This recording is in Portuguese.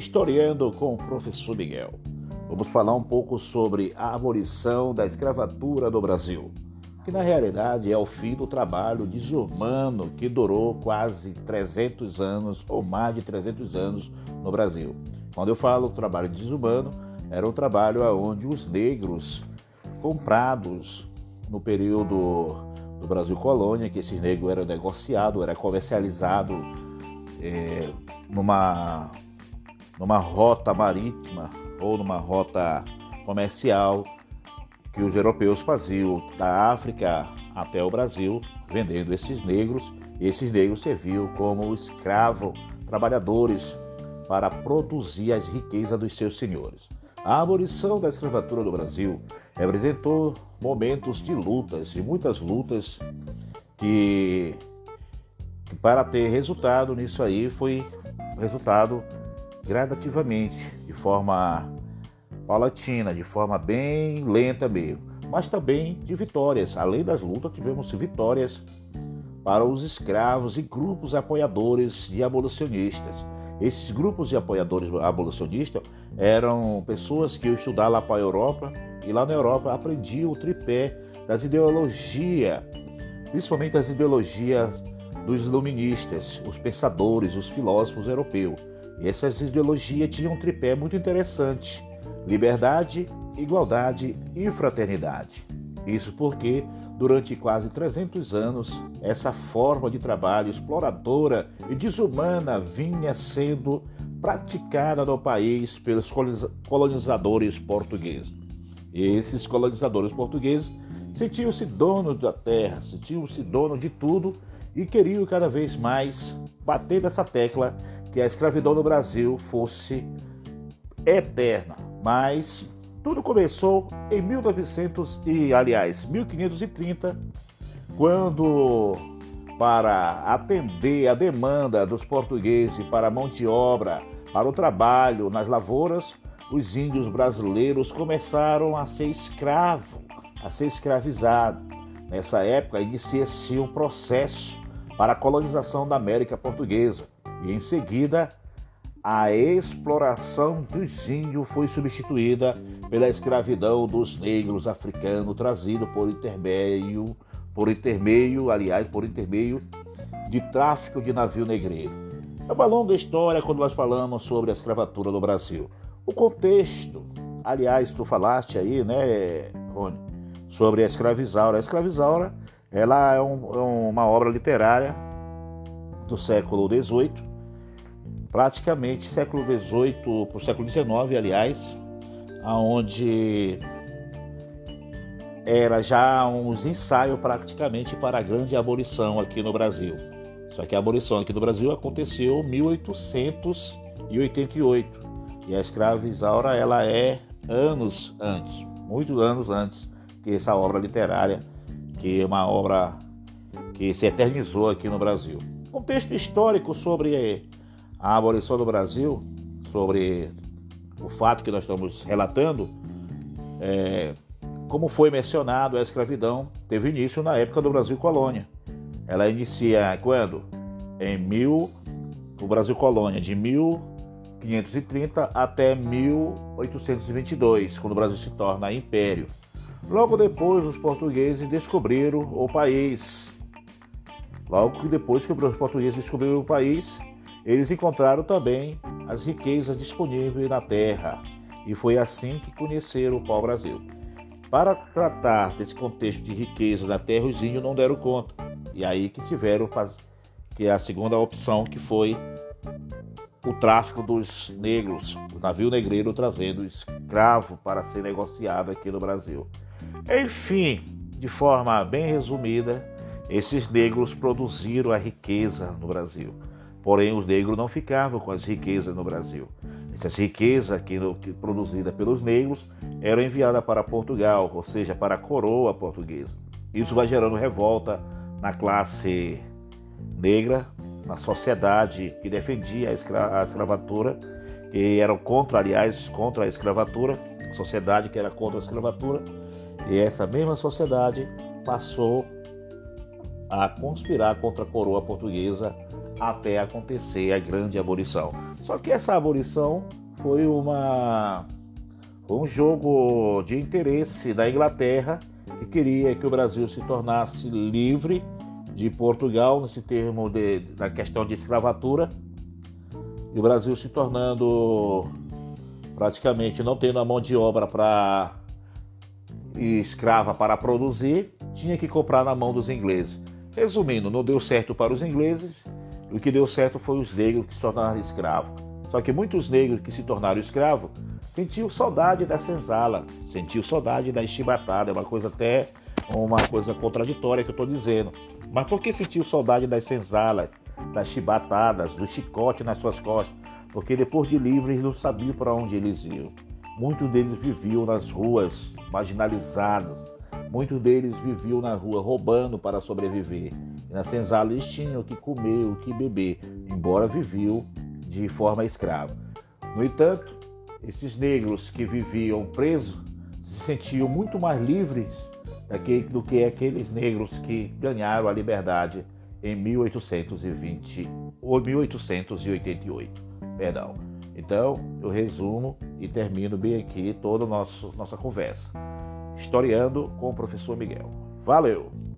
Historiando com o professor Miguel. Vamos falar um pouco sobre a abolição da escravatura no Brasil, que na realidade é o fim do trabalho desumano que durou quase 300 anos ou mais de 300 anos no Brasil. Quando eu falo trabalho desumano, era um trabalho onde os negros comprados no período do Brasil colônia, que esses negros eram negociados, era comercializado é, numa, numa rota marítima ou numa rota comercial que os europeus faziam da África até o Brasil, vendendo esses negros. E esses negros serviam como escravos, trabalhadores, para produzir as riquezas dos seus senhores. A abolição da escravatura no Brasil representou momentos de lutas, de muitas lutas, que, que para ter resultado nisso aí foi resultado gradativamente, de forma paulatina, de forma bem lenta mesmo, mas também de vitórias. Além das lutas, tivemos vitórias para os escravos e grupos apoiadores de abolicionistas. Esses grupos de apoiadores abolicionistas eram pessoas que eu lá para a Europa e lá na Europa aprendiam o tripé das ideologias, principalmente as ideologias dos iluministas, os pensadores, os filósofos europeus. Essas ideologias tinham um tripé muito interessante: liberdade, igualdade e fraternidade. Isso porque, durante quase 300 anos, essa forma de trabalho exploradora e desumana vinha sendo praticada no país pelos colonizadores portugueses. Esses colonizadores portugueses sentiam-se donos da terra, sentiam-se donos de tudo e queriam cada vez mais bater nessa tecla que a escravidão no Brasil fosse eterna. Mas tudo começou em 1900 e aliás 1530, quando para atender a demanda dos portugueses para a mão de obra, para o trabalho nas lavouras, os índios brasileiros começaram a ser escravos, a ser escravizados. Nessa época inicia-se um processo para a colonização da América Portuguesa e em seguida a exploração dos índios foi substituída pela escravidão dos negros africanos trazido por intermédio, por intermeio, aliás, por intermeio de tráfico de navio negreiro. É uma longa história quando nós falamos sobre a escravatura no Brasil. O contexto, aliás, tu falaste aí, né, Rony, sobre a escravizaura. A escravizaura, ela é, um, é uma obra literária do século XVIII, praticamente século XVIII para o século XIX, aliás, aonde era já uns ensaios praticamente para a grande abolição aqui no Brasil. Só que a abolição aqui no Brasil aconteceu em 1888 e a escrava Isaura ela é anos antes, muitos anos antes que essa obra literária, que é uma obra que se eternizou aqui no Brasil. Contexto histórico sobre a abolição do Brasil, sobre o fato que nós estamos relatando, é, como foi mencionado, a escravidão teve início na época do Brasil colônia. Ela inicia quando? Em mil, o Brasil colônia de 1530 até 1822, quando o Brasil se torna império. Logo depois, os portugueses descobriram o país. Logo depois que os portugueses descobriram o país, eles encontraram também as riquezas disponíveis na terra e foi assim que conheceram o pau-brasil. Para tratar desse contexto de riqueza na terra, os índios não deram conta. E aí que tiveram que é a segunda opção que foi o tráfico dos negros, o navio negreiro trazendo escravo para ser negociado aqui no Brasil. Enfim, de forma bem resumida, esses negros produziram a riqueza no Brasil. Porém, os negros não ficavam com as riquezas no Brasil. Essas riquezas que, produzidas pelos negros eram enviadas para Portugal, ou seja, para a coroa portuguesa. Isso vai gerando revolta na classe negra, na sociedade que defendia a, escra a escravatura, que eram contra, aliás, contra a escravatura, sociedade que era contra a escravatura, e essa mesma sociedade passou a conspirar contra a coroa portuguesa até acontecer a grande abolição. Só que essa abolição foi uma um jogo de interesse da Inglaterra que queria que o Brasil se tornasse livre de Portugal nesse termo de, da questão de escravatura e o Brasil se tornando praticamente não tendo a mão de obra para escrava para produzir, tinha que comprar na mão dos ingleses. Resumindo, não deu certo para os ingleses, o que deu certo foi os negros que se tornaram escravos. Só que muitos negros que se tornaram escravos sentiu saudade da senzala, sentiu saudade da chibatada, é uma coisa até uma coisa contraditória que eu estou dizendo. Mas por que sentiu saudade das senzalas, das chibatadas, do chicote nas suas costas? Porque depois de livres não sabiam para onde eles iam. Muitos deles viviam nas ruas, marginalizados. Muitos deles viviam na rua roubando para sobreviver. E na senzala eles tinham o que comer, o que beber, embora viviam de forma escrava. No entanto, esses negros que viviam presos se sentiam muito mais livres do que aqueles negros que ganharam a liberdade em 1820 ou 1888. Perdão. Então, eu resumo e termino bem aqui toda a nossa conversa. Historiando com o professor Miguel. Valeu!